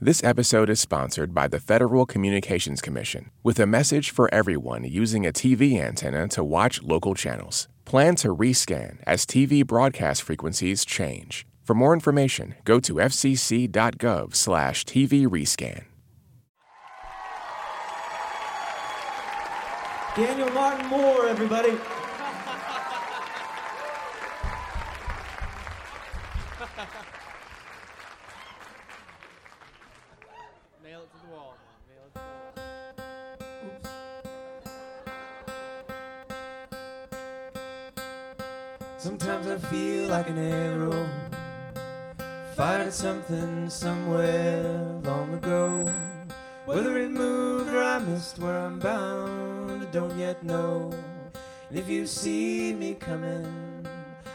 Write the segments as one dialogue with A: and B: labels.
A: This episode is sponsored by the Federal Communications Commission with a message for everyone using a TV antenna to watch local channels. Plan to rescan as TV broadcast frequencies change. For more information, go to fcc.gov/tv rescan.
B: Daniel Martin Moore, everybody. Like fired something somewhere long ago. Whether it moved or I missed where I'm bound, I don't yet know. And if you see me coming,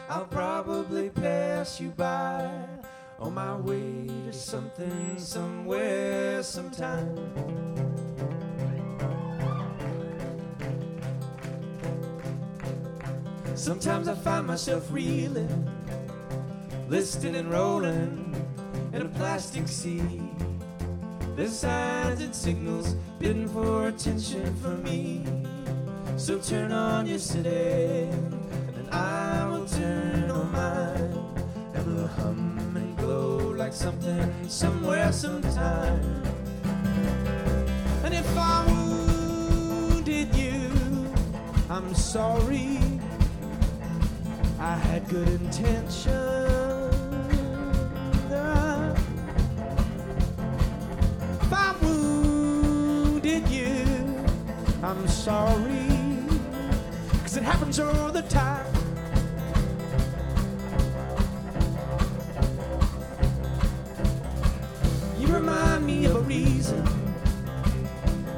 B: I'll probably pass you by on my way to something somewhere sometime. Sometimes I find myself reeling, listing and rolling in a plastic sea. There's signs and signals bidding for attention from me. So turn on your city, and I will turn on mine. And we'll hum and glow like something somewhere sometime. And if I wounded you, I'm sorry. I had good intention. I'm sorry. Cause it happens all the time. You remind me of a reason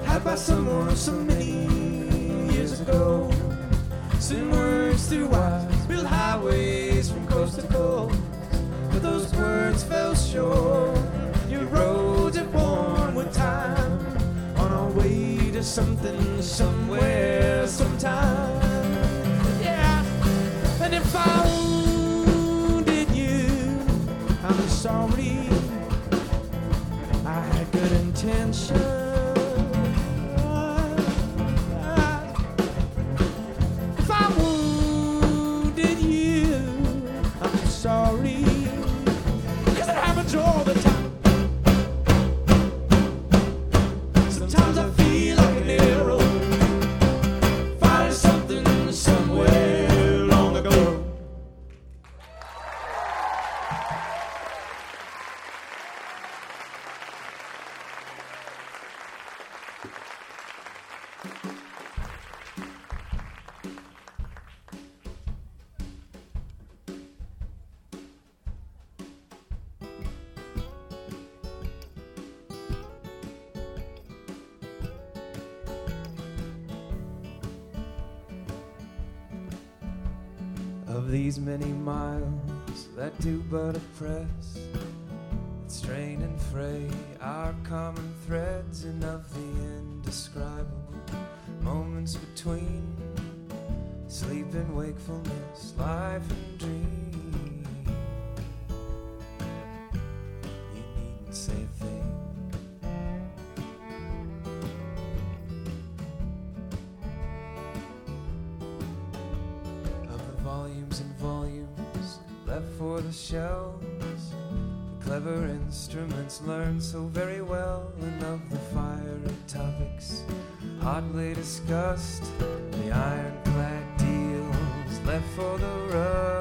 B: had by someone so many years ago. Send words through wires, build highways from coast to coast. But those words fell short. Your roads way something, somewhere, sometime. Yeah. And if I wounded you, I'm sorry. I had good intention. Do but oppress, that strain and fray clever instruments learned so very well, and of the fiery topics hotly discussed. The ironclad deals left for the rust.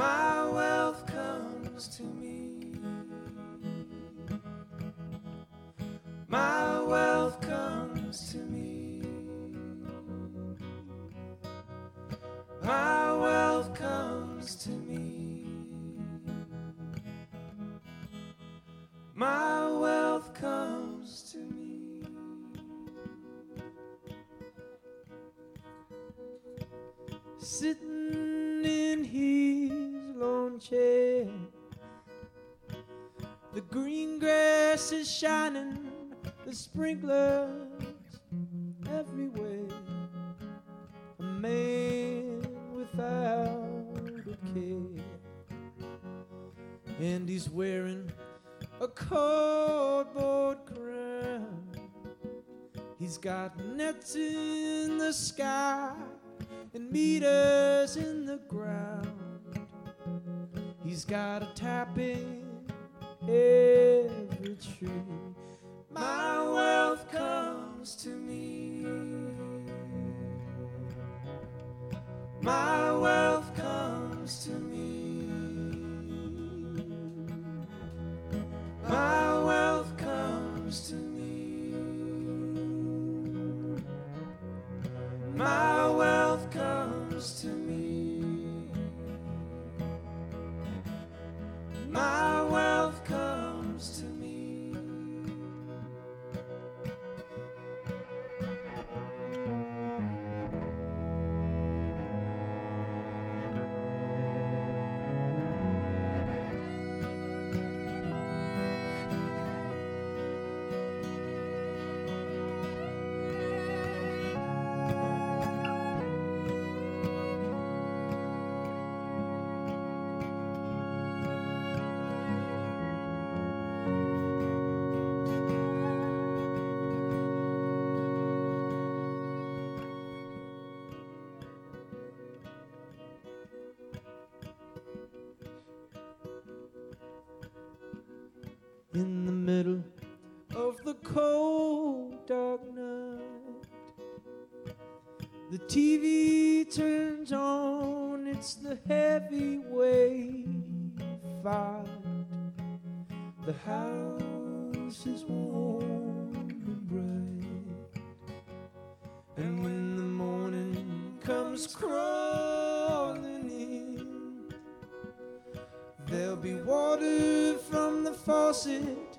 B: my shining, the sprinklers everywhere. A man without a care, and he's wearing a cardboard crown. He's got nets in the sky and meters. my wealth comes to me. It's the heavy weight fight. The house is warm and bright. And when the morning comes crawling in, there'll be water from the faucet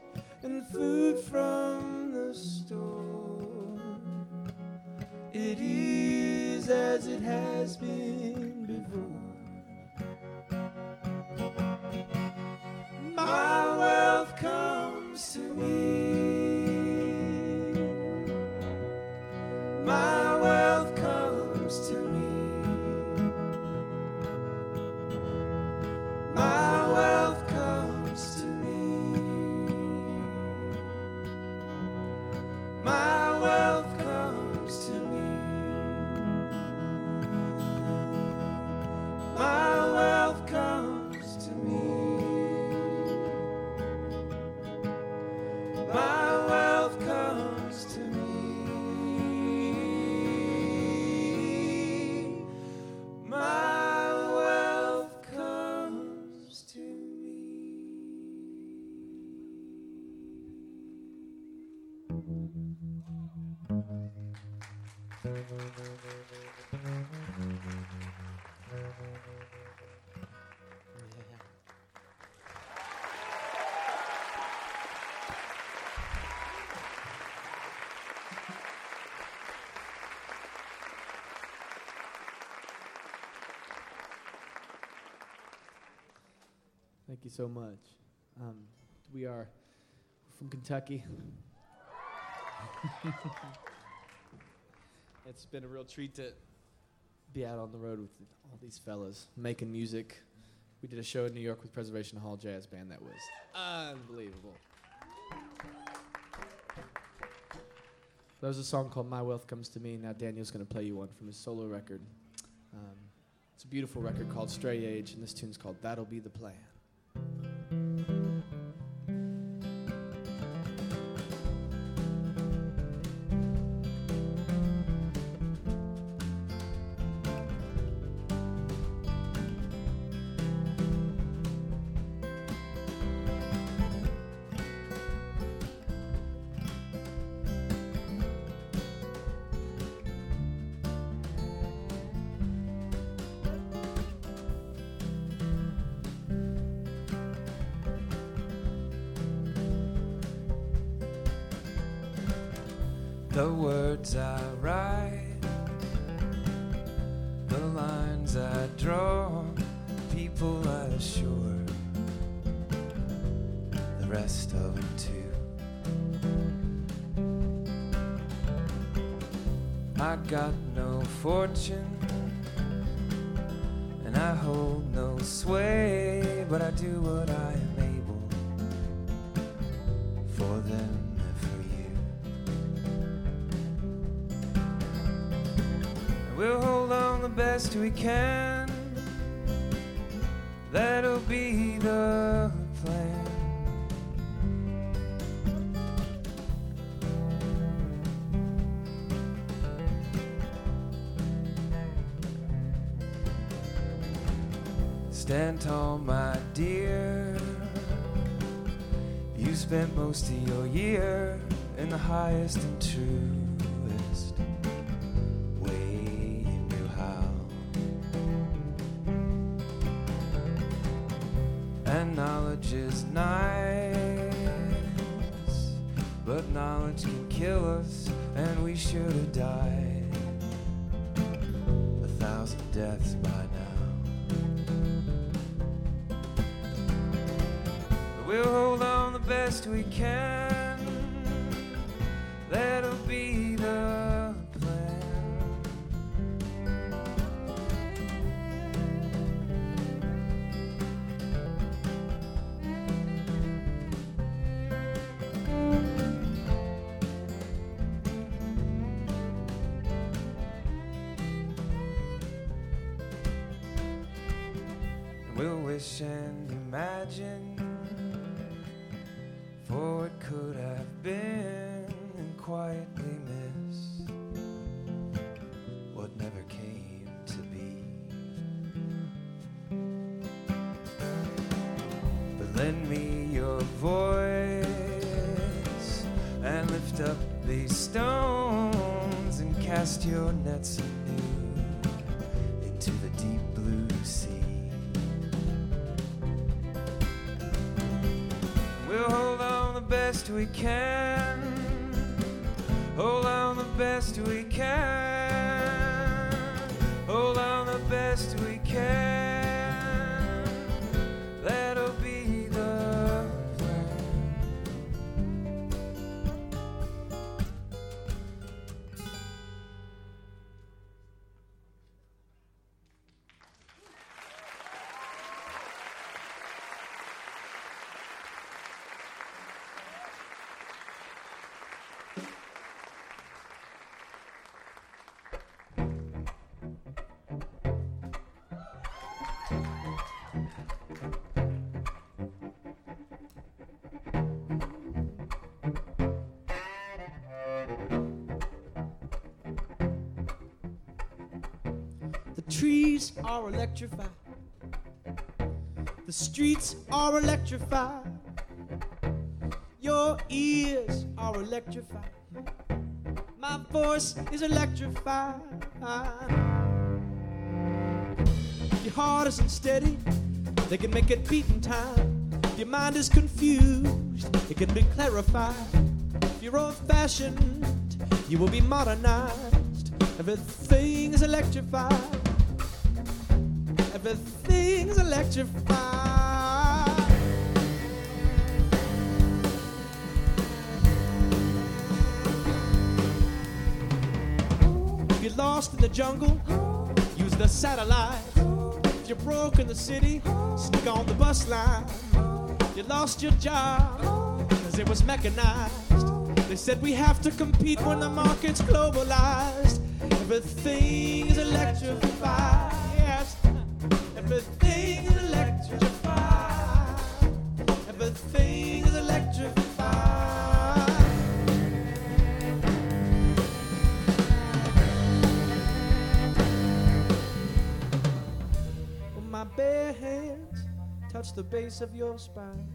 B: Thank you so much. Um, we are from Kentucky. it's been a real treat to be out on the road with all these fellas making music. We did a show in New York with Preservation Hall Jazz Band that was unbelievable. There was a song called My Wealth Comes to Me. Now Daniel's going to play you one from his solo record. Um, it's a beautiful record called Stray Age, and this tune's called That'll Be the Plan.
C: The words I write, the lines I draw, people I assure, the rest of them too. I got no fortune, and I hold no sway, but I do what I am best we can. That'll be the plan. Stand tall, my dear. You spent most of your year in the highest and truest best cast your nets anew into the deep blue sea. We'll hold on the best we can. Hold on the best we can. Hold on the best we can.
B: Are electrified. The streets are electrified. Your ears are electrified. My voice is electrified. Your heart isn't steady, they can make it beat in time. If your mind is confused, it can be clarified. If you're old fashioned, you will be modernized. Everything is electrified. Everything's electrified. If you're lost in the jungle, use the satellite. If you're broke in the city, sneak on the bus line. You lost your job, cause it was mechanized. They said we have to compete when the market's globalized. Everything is electrified. Touch the base of your spine,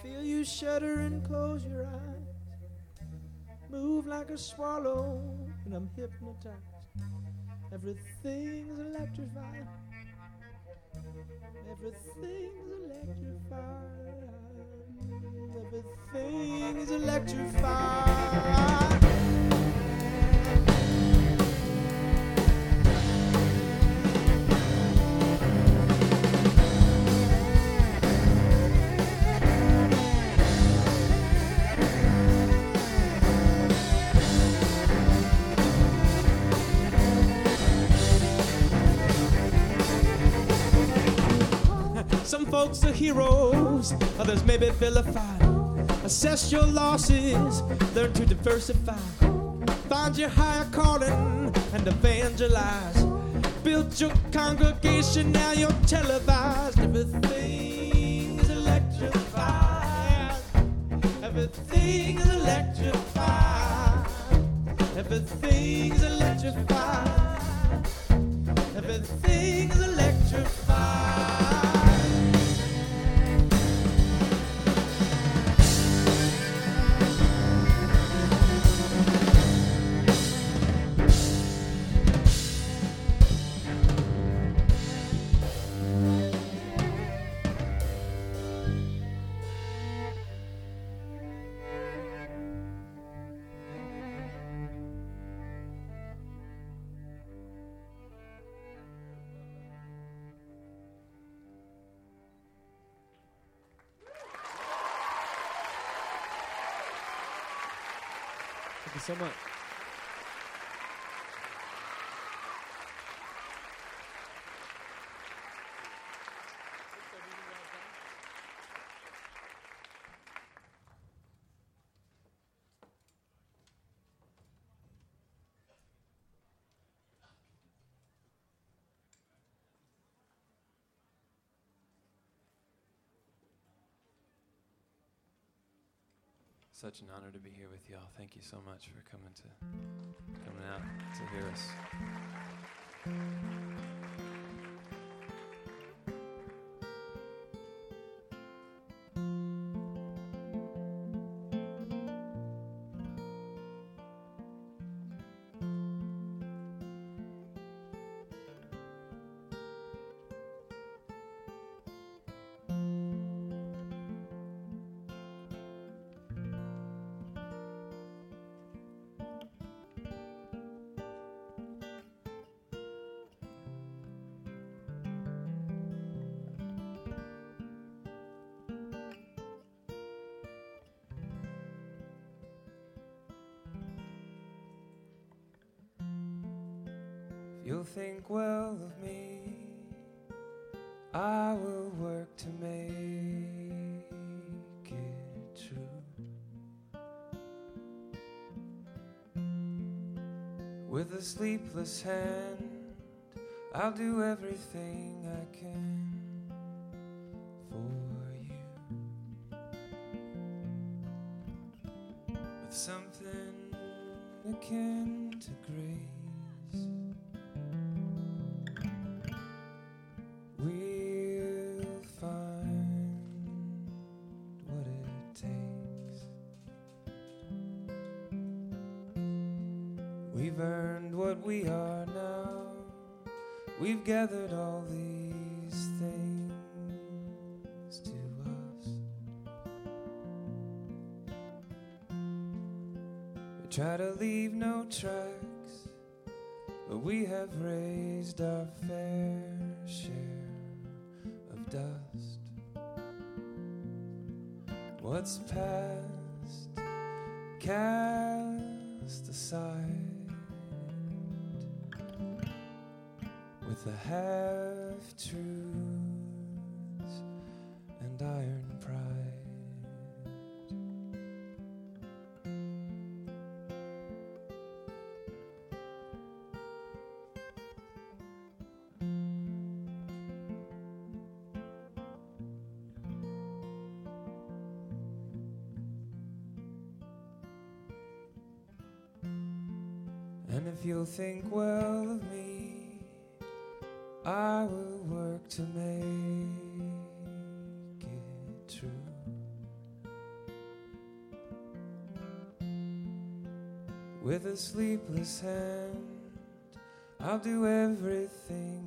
B: feel you shudder and close your eyes. Move like a swallow, and I'm hypnotized. Everything's electrified. Everything's electrified. Everything is electrified. Folks are heroes, others may be vilified. Assess your losses, learn to diversify. Find your higher calling and evangelize. Build your congregation, now you're televised. Everything is electrified. Everything is electrified. Everything is electrified. Everything is electrified.
D: So much.
C: Such an honor to be here with y'all. Thank you so much for coming to coming out to hear us.
B: You'll think well of me. I will work to make it true. With a sleepless hand, I'll do everything I can
C: you'll think well of me, I will work to make it true. With a sleepless hand, I'll do everything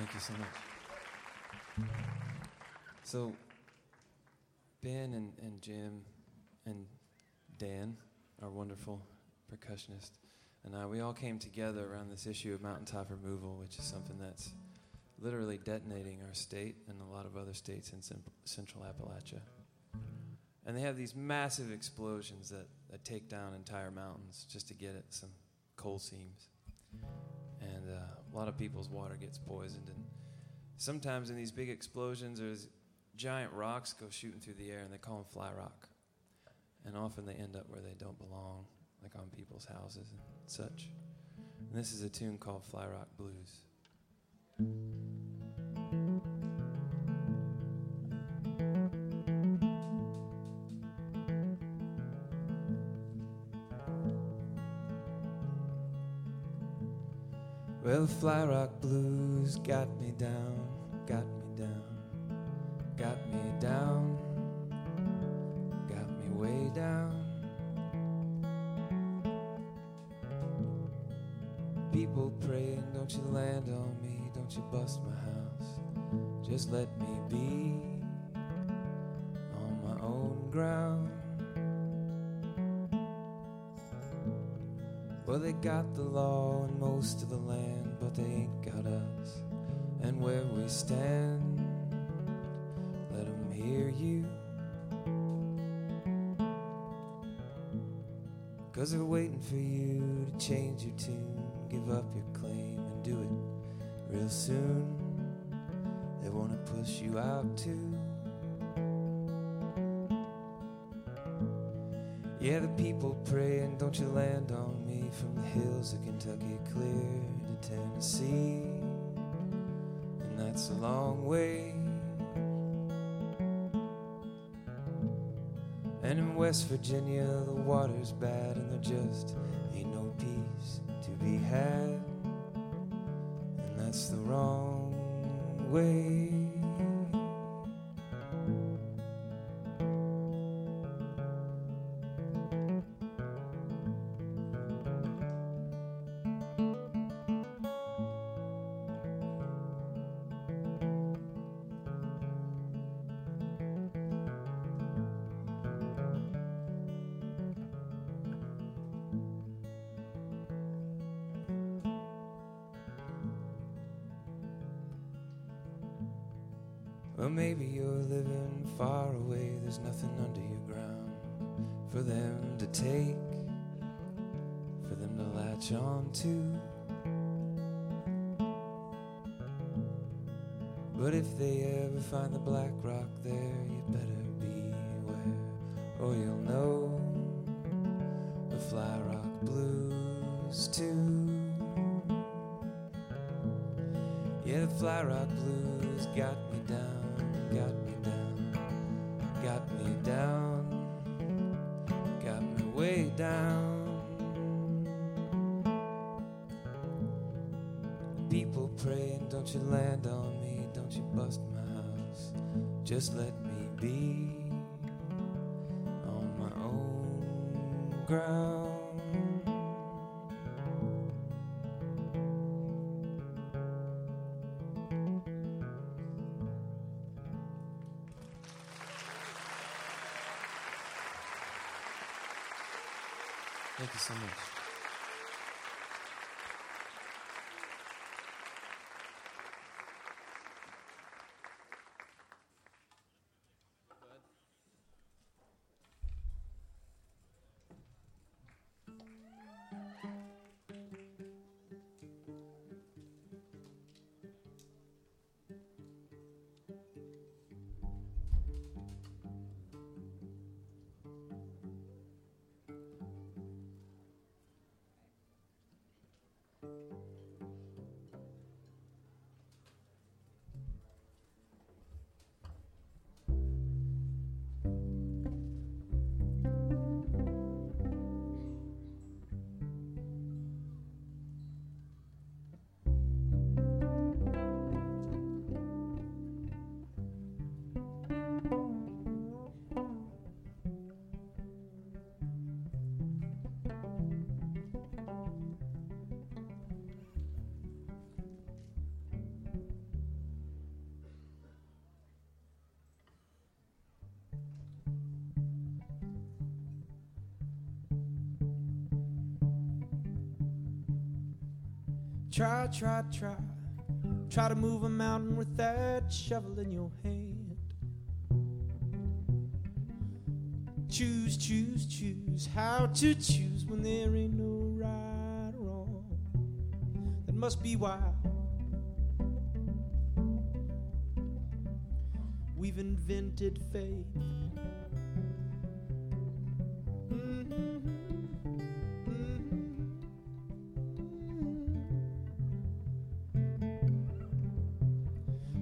E: Thank you so much. So, Ben and, and Jim and Dan, our wonderful percussionist, and I, we all came together around this issue of mountaintop removal, which is something that's literally detonating our state and a lot of other states in cen- central Appalachia. And they have these massive explosions that, that take down entire mountains just to get at some coal seams. A lot of people's water gets poisoned. And sometimes in these big explosions, there's giant rocks go shooting through the air, and they call them fly rock. And often they end up where they don't belong, like on people's houses and such. And this is a tune called Fly Rock Blues.
C: Fly Rock Blues got me down, got the law in most of the land, but they ain't got us. And where we stand, let 'em hear you. Cause they're waiting for you to change your tune, give up your claim, and do it real soon. They wanna push you out too. Yeah, the people praying, don't you land on me from the hills of Kentucky clear to Tennessee. And that's a long way. And in West Virginia, the water's bad, and there just ain't no peace to be had. And that's the wrong way. Ground.
B: Try, try, try. Try to move a mountain with that shovel in your hand. Choose, choose, choose how to choose when there ain't no right or wrong. That must be why we've invented faith.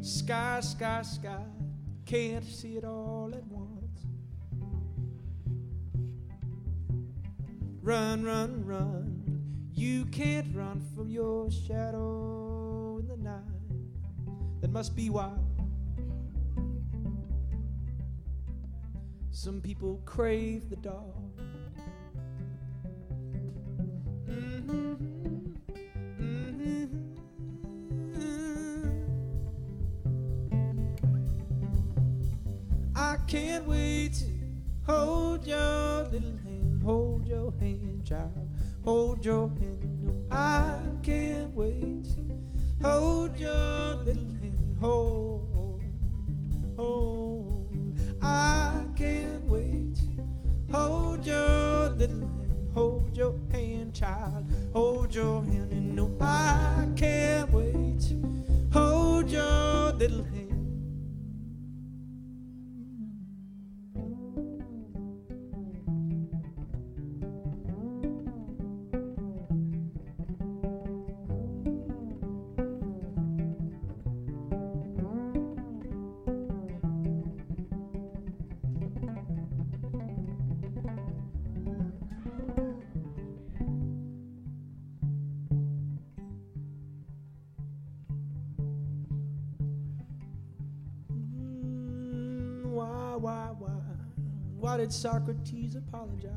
B: Sky, sky, sky, can't see it all at once. Run, run, run, you can't run from your shadow in the night. That must be why some people crave the dark. Child, hold your hand. Did Socrates apologize?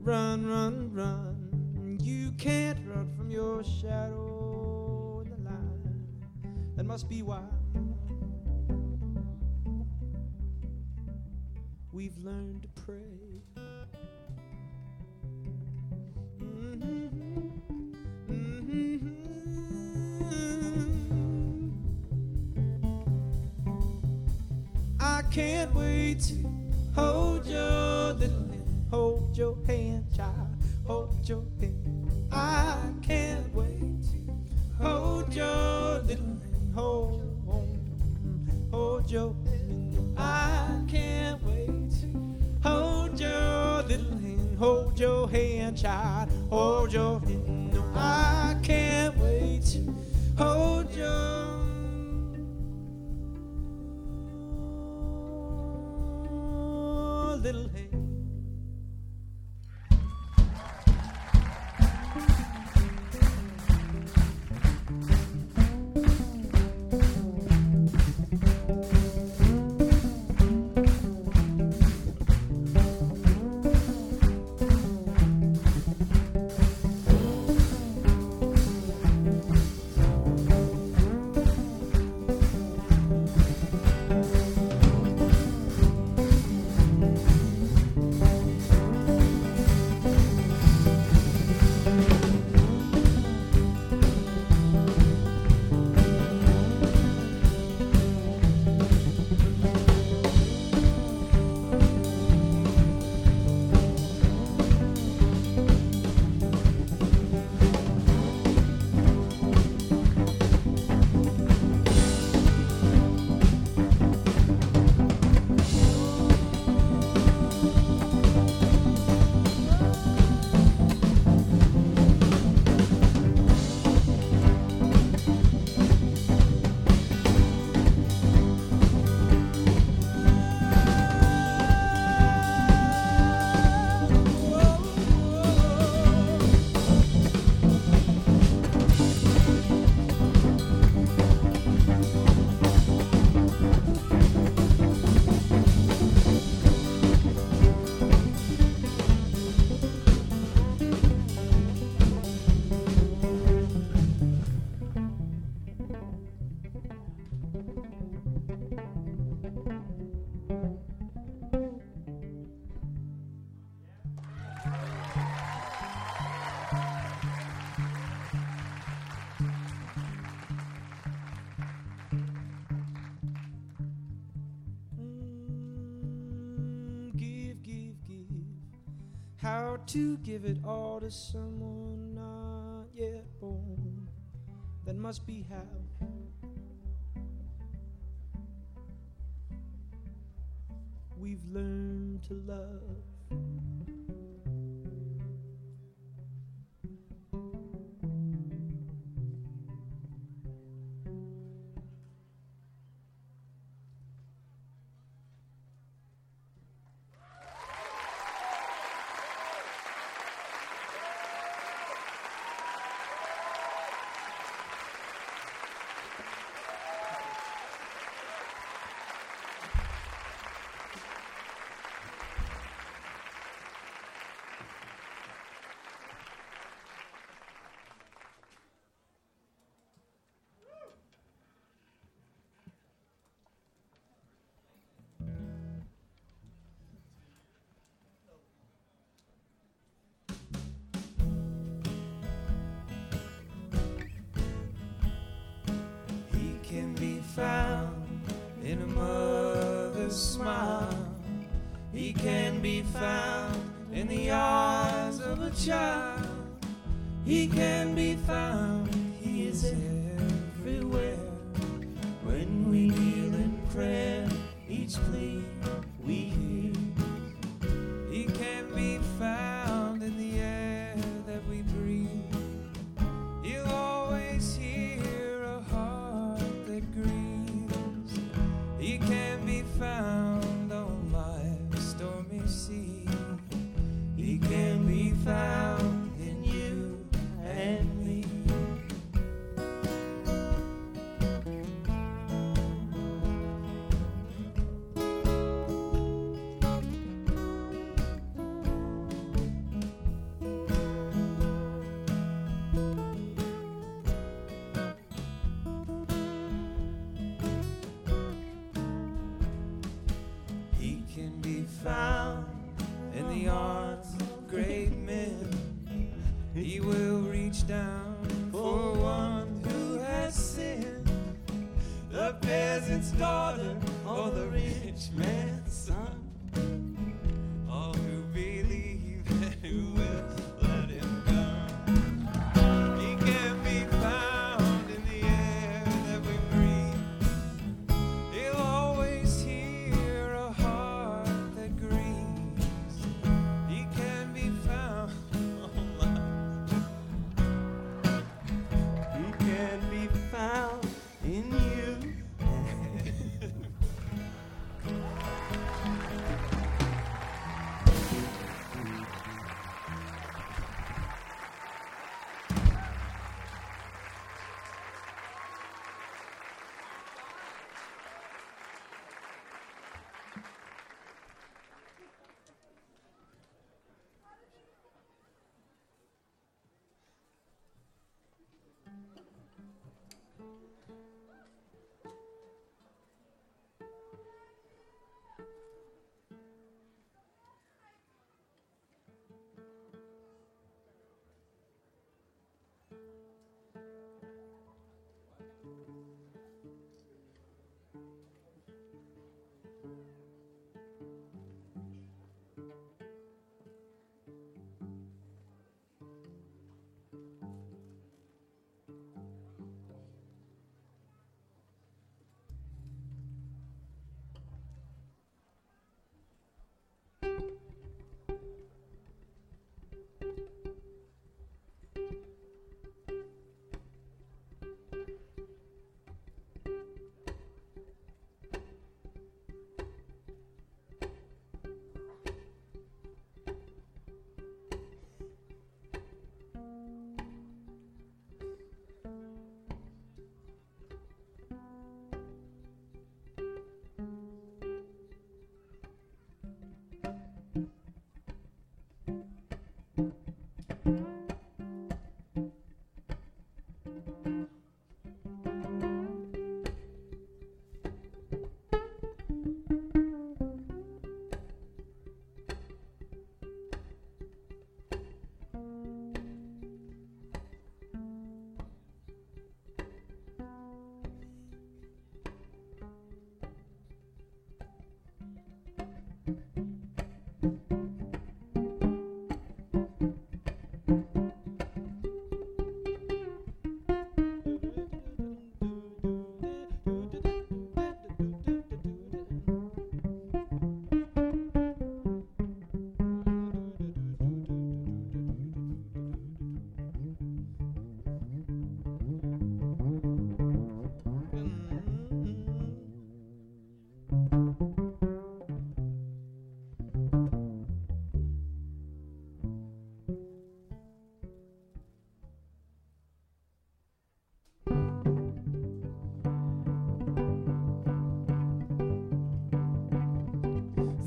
B: Run, run, run. You can't run from your shadow in the line. That must be why we've learned to pray. Can't wait to hold your little hand, hold your hand, child, hold your hand. I can't wait to hold your little hand, hold, hold your hand. I can't wait to hold your little hand, hold your hand, child, hold your to
C: give it all to someone not yet born. That must be how. We've learned to love. found in a mother's smile. He can be found in the eyes of a child. He can be found, he is everywhere. When we kneel in prayer, each plea.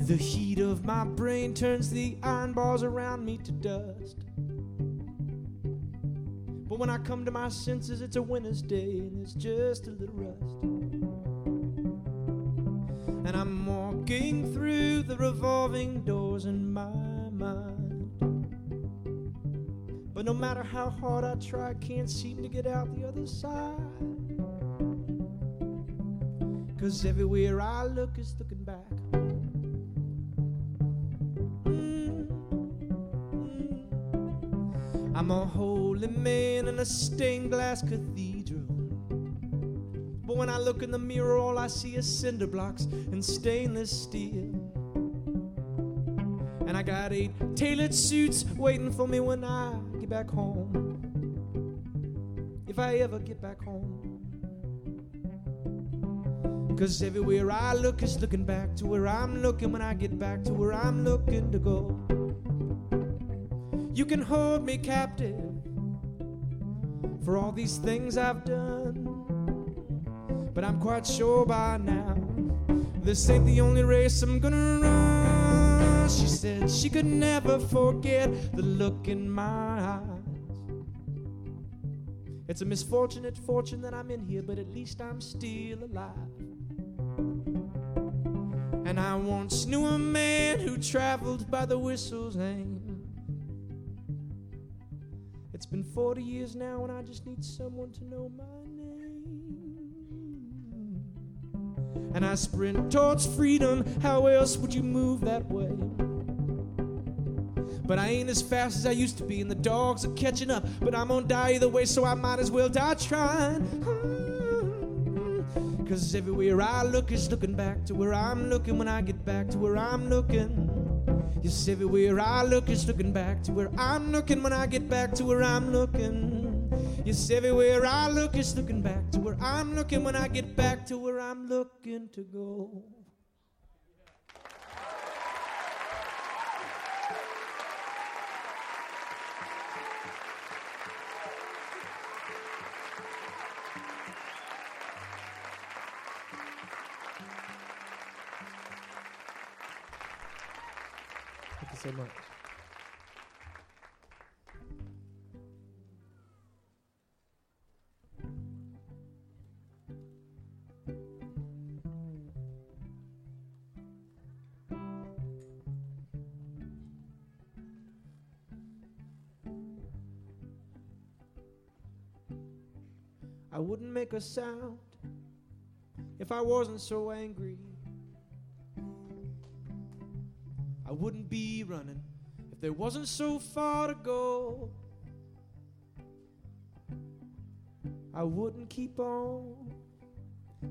C: The
B: heat of my brain turns the iron bars around me to dust. But when I come to my senses, it's a winter's day and it's just a little rust. And I'm walking through the revolving doors in my mind. But no matter how hard I try, I can't seem to get out the other side. Cause everywhere I look is looking I'm a holy man in a stained glass cathedral. But when I look in the mirror, all I see is cinder blocks and stainless steel. And I got eight tailored suits waiting for me when I get back home. If I ever get back home. Cause everywhere I look is looking back to where I'm looking when I get back to where I'm looking to go. You can hold me captive for all these things I've done. But I'm quite sure by now this ain't the only race I'm gonna run. She said she could never forget the look in my eyes. It's a misfortunate fortune that I'm in here, but at least I'm still alive. And I once knew a man who traveled by the whistle's aim. It's been 40 years now, and I just need someone to know my name. And I sprint towards freedom. How else would you move that way? But I ain't as fast as I used to be, and the dogs are catching up. But I'm gonna die either way, so I might as well die trying. Cause everywhere I look is looking back to where I'm looking when I get back to where I'm looking. Yes, everywhere I look is looking back to where I'm looking when I get back to where I'm looking. Yes, everywhere I look is looking back to where I'm looking when I get back to where I'm looking to go.
D: So much.
B: I wouldn't make a sound if I wasn't so angry. Be running if there wasn't so far to go. I wouldn't keep on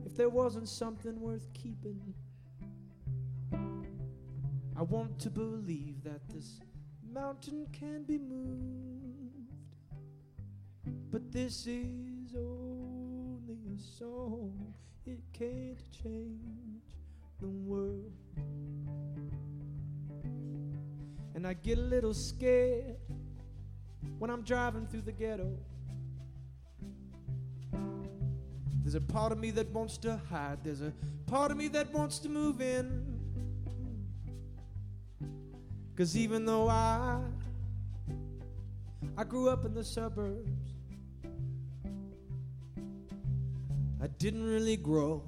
B: if there wasn't something worth keeping. I want to believe that this mountain can be moved, but this is only a song. It can't change the world. And I get a little scared when I'm driving through the ghetto. There's a part of me that wants to hide, there's a part of me that wants to move in. Cause even though I I grew up in the suburbs, I didn't really grow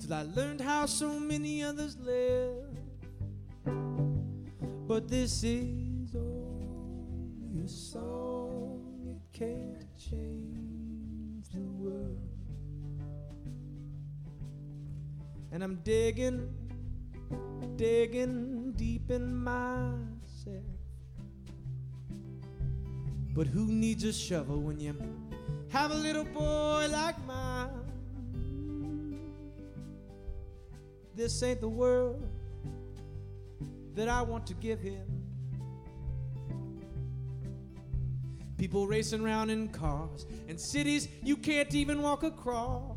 B: till I learned how so many others live. But this is only a song, it can't change the world. And I'm digging, digging deep in myself. But who needs a shovel when you have a little boy like mine? This ain't the world that I want to give him. People racing around in cars and cities you can't even walk across.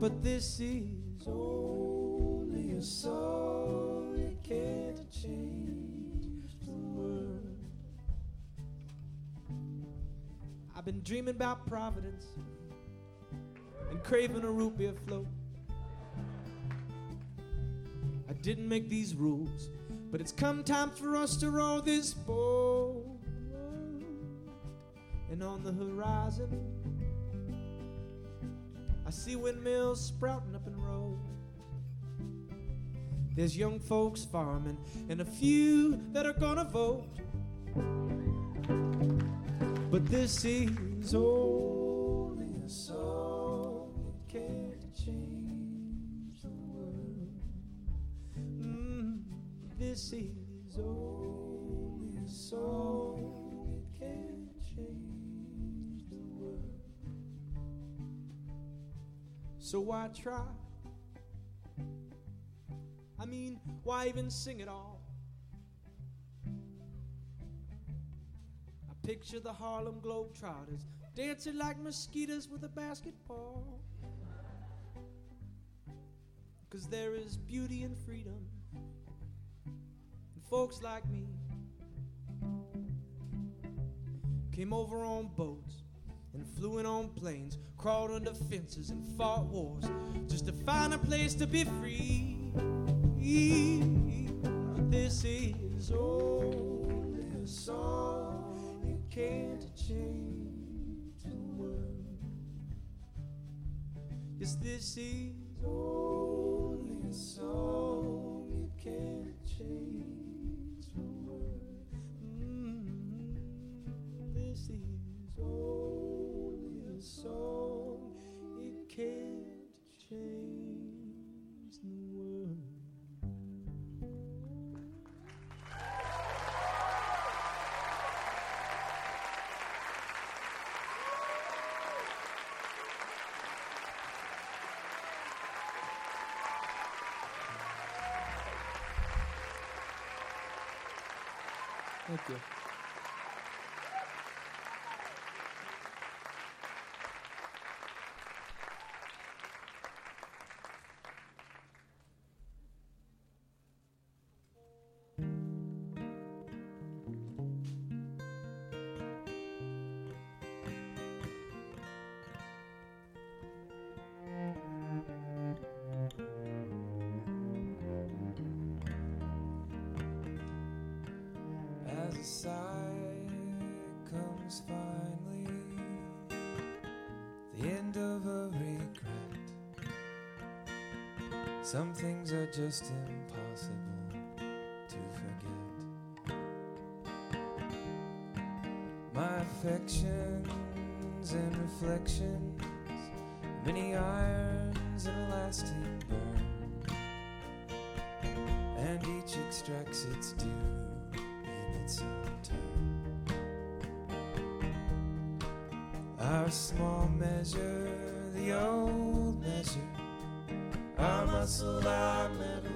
B: But this is only a song, it can't change the world. I've been dreaming about Providence and craving a root beer float. I didn't make these rules, but it's come time for us to row this boat. And on the horizon, I see windmills sprouting up in rows. There's young folks farming and a few that are gonna vote. But this is only a this is only song, it can't change the world. So why try? I mean, why even sing at all? I picture the Harlem Globetrotters dancing like mosquitoes with a basketball. Cause there is beauty and freedom. Folks like me came over on boats and flew in on planes, crawled under fences and fought wars just to find a place to be free. This is only a song, it can't change the world. Yes, this is only a song, it can't change
C: Sigh comes finally, the end of a regret. Some things are just impossible to forget. My affections and reflections, many irons and a lasting burn, and each extracts its due Our small measure, the old measure, our muscle, our metal,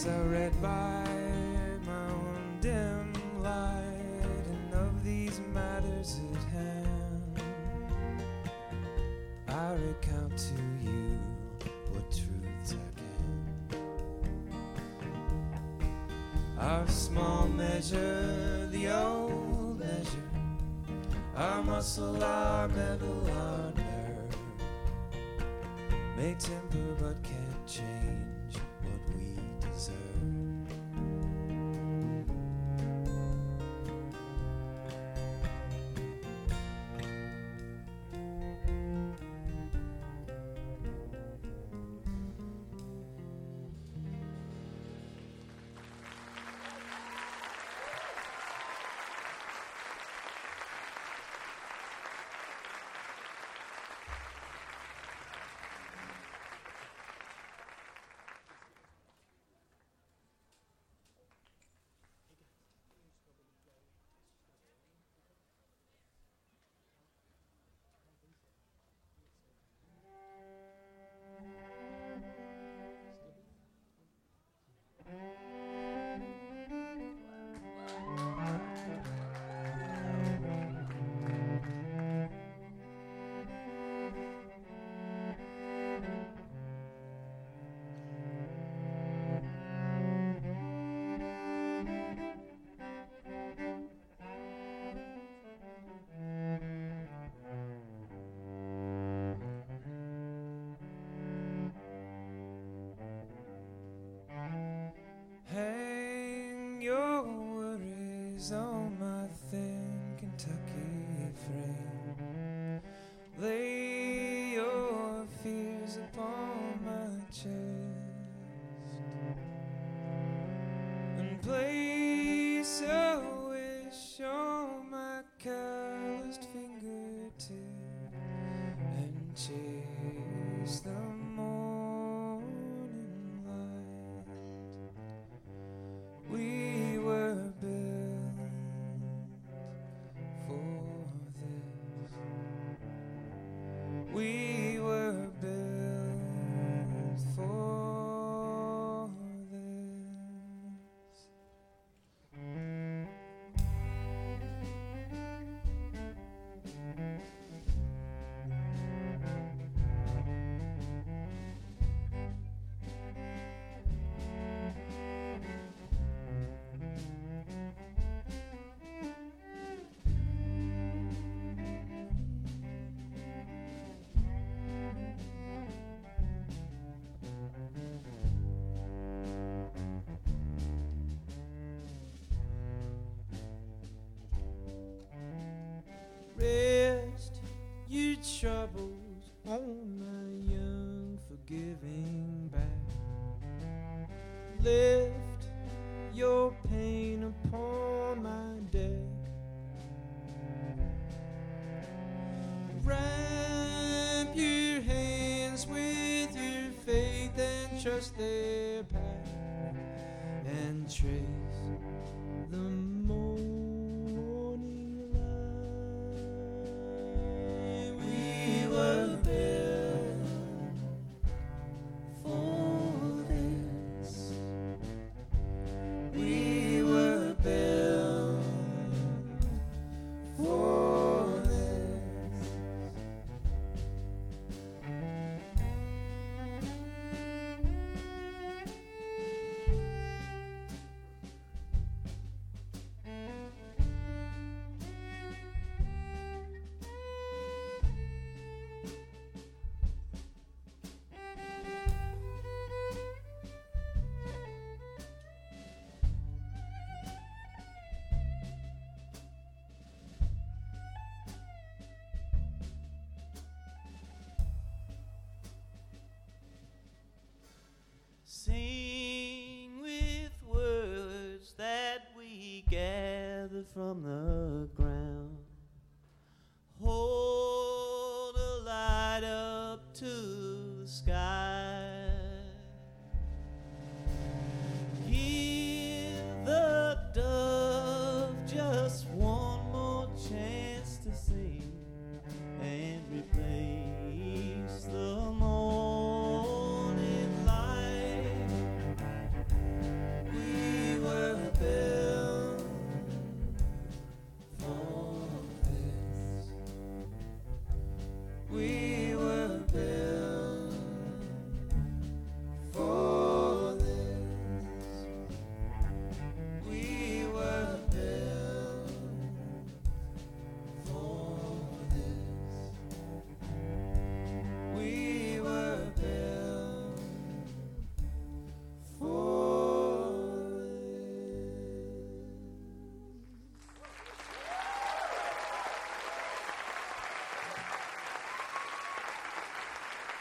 C: Yes, I read by my own dim light, and of these matters at hand, I recount to you what truths I can. Our small measure, the old measure, our muscle, our metal, our
F: from the ground.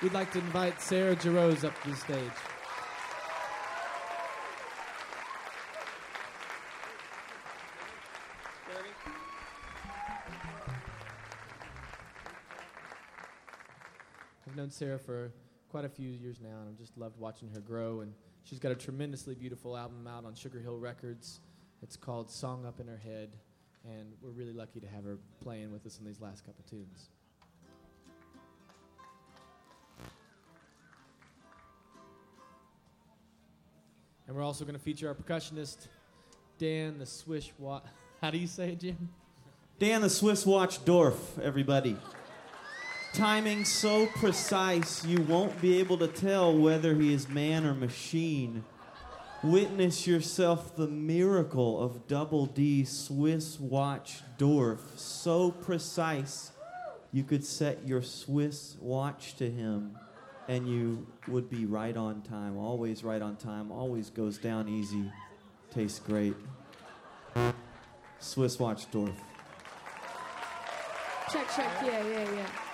B: We'd like to invite Sarah Jarosz up to the stage. I've known Sarah for quite a few years now, and I've just loved watching her grow. And she's got a tremendously beautiful album out on Sugar Hill Records. It's called Song Up in Her Head, and we're really lucky to have her playing with us on these last couple tunes. And we're also going to feature our percussionist, Dan the Swish Watch. How do you say it, Jim?
F: Dan the Swiss Watch Dorf, everybody. Timing so precise you won't be able to tell whether he is man or machine. Witness yourself the miracle of Double D Swiss Watch Dorf. So precise you could set your Swiss watch to him and you would be right on time. Always right on time. Always goes down easy. Tastes great. Swiss Watch Dorf.
D: Check, check, yeah, yeah, yeah.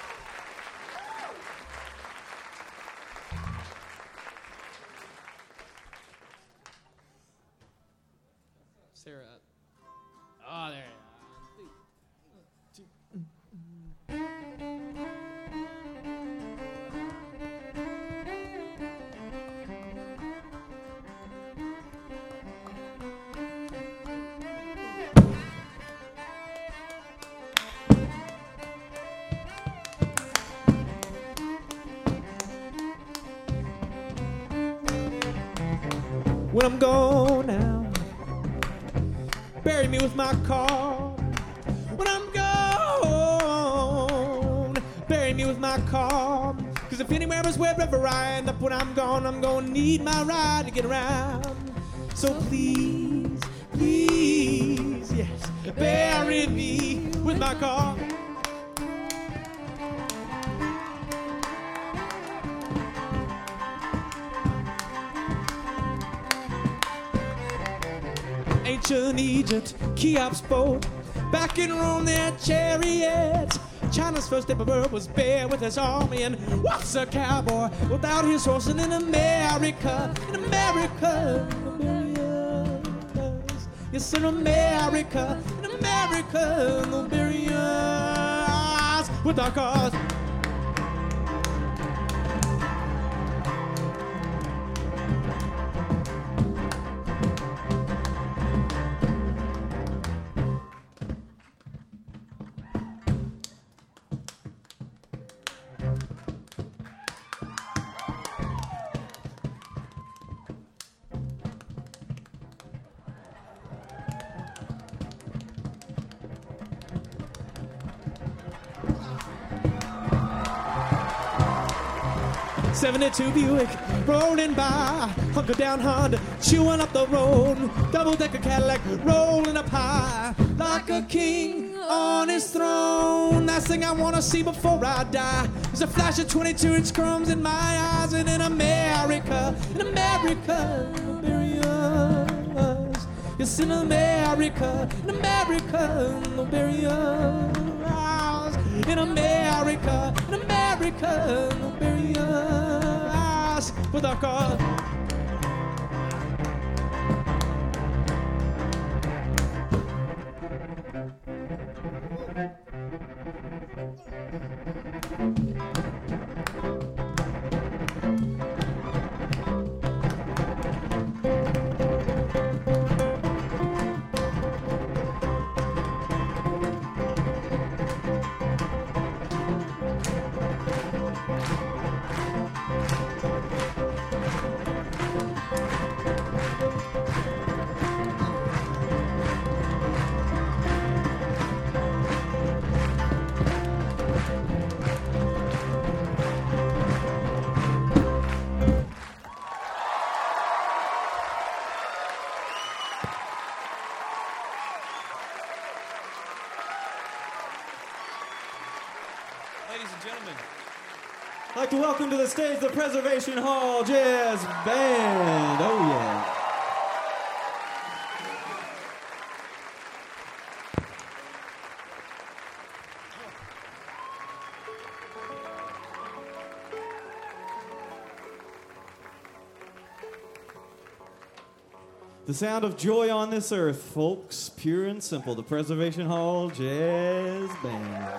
B: Bury me with my car. When I'm gone, bury me with my car. Cause if anywhere is wherever I end up when I'm gone, I'm gonna need my ride to get around. So please, please, yes, bury me with my car. Ancient Egypt, Cheops boat, back in Rome, their chariots. China's first emperor was bare with his army, and what's a cowboy without his horse? And in America, in America, yes, in America, in America, us with our cars. Seventy-two Buick rolling by, hunker down Honda, chewing up the road, double-decker Cadillac rolling up high, like a king on his throne. Last thing I wanna see before I die is a flash of 22-inch chromes in my eyes, and in America, in America, us. Yes, in America, in America, bury us. In America, in America, bury us with our cars.
F: like to welcome to the stage the Preservation Hall Jazz Band. Oh, yeah. The sound of joy on this earth, folks, pure and simple. The Preservation Hall Jazz Band.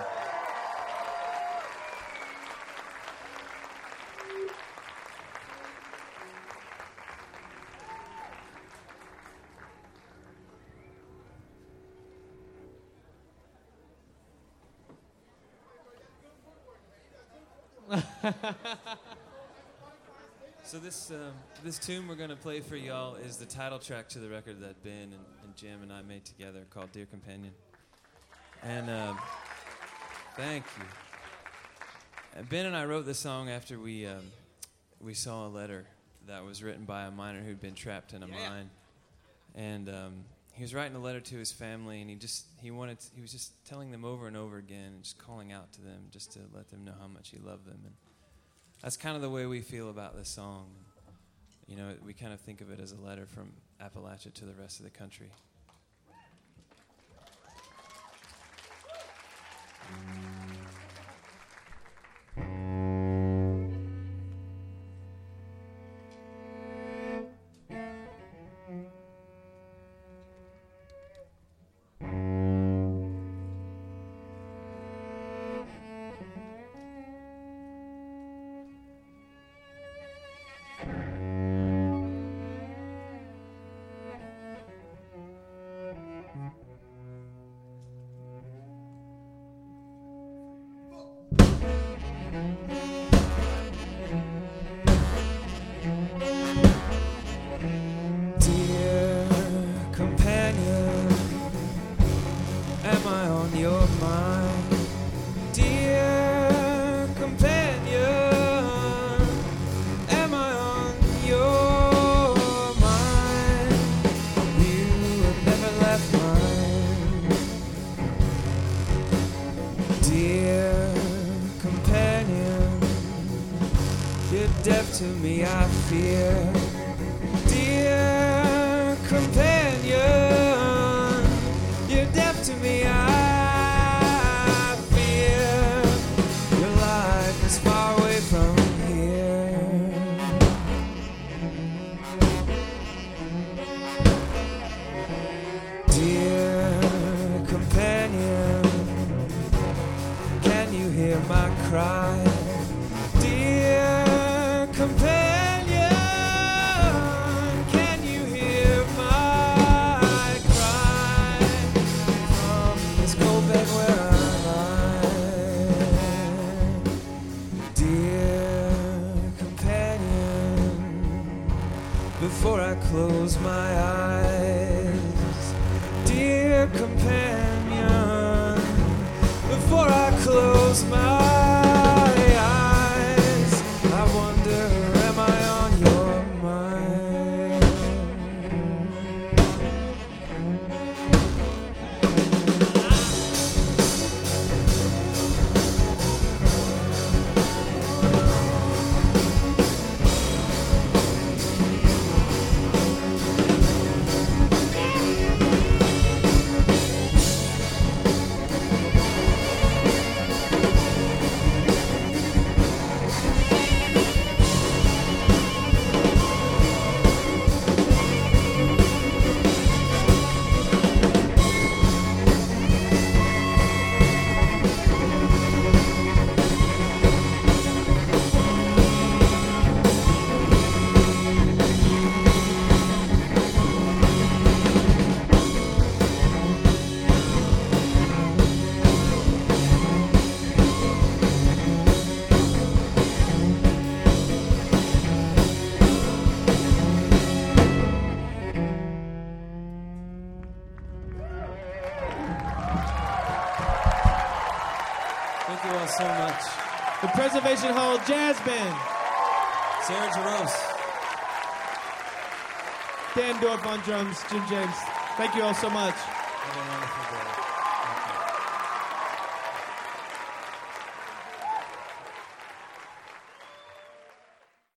C: So this um, this tune we're gonna play for y'all is the title track to the record that Ben and, and Jim and I made together called "Dear Companion." And um, thank you. And ben and I wrote this song after we um, we saw a letter that was written by a miner who'd been trapped in a mine, and um, he was writing a letter to his family, and he just he wanted he was just telling them over and over again, and just calling out to them just to let them know how much he loved them and that's kind of the way we feel about this song. You know, we kind of think of it as a letter from Appalachia to the rest of the country.
D: The Preservation Hall Jazz Band.
C: Sarah Jarosz.
D: Dan Dorff on drums, Jim James. Thank you all so much.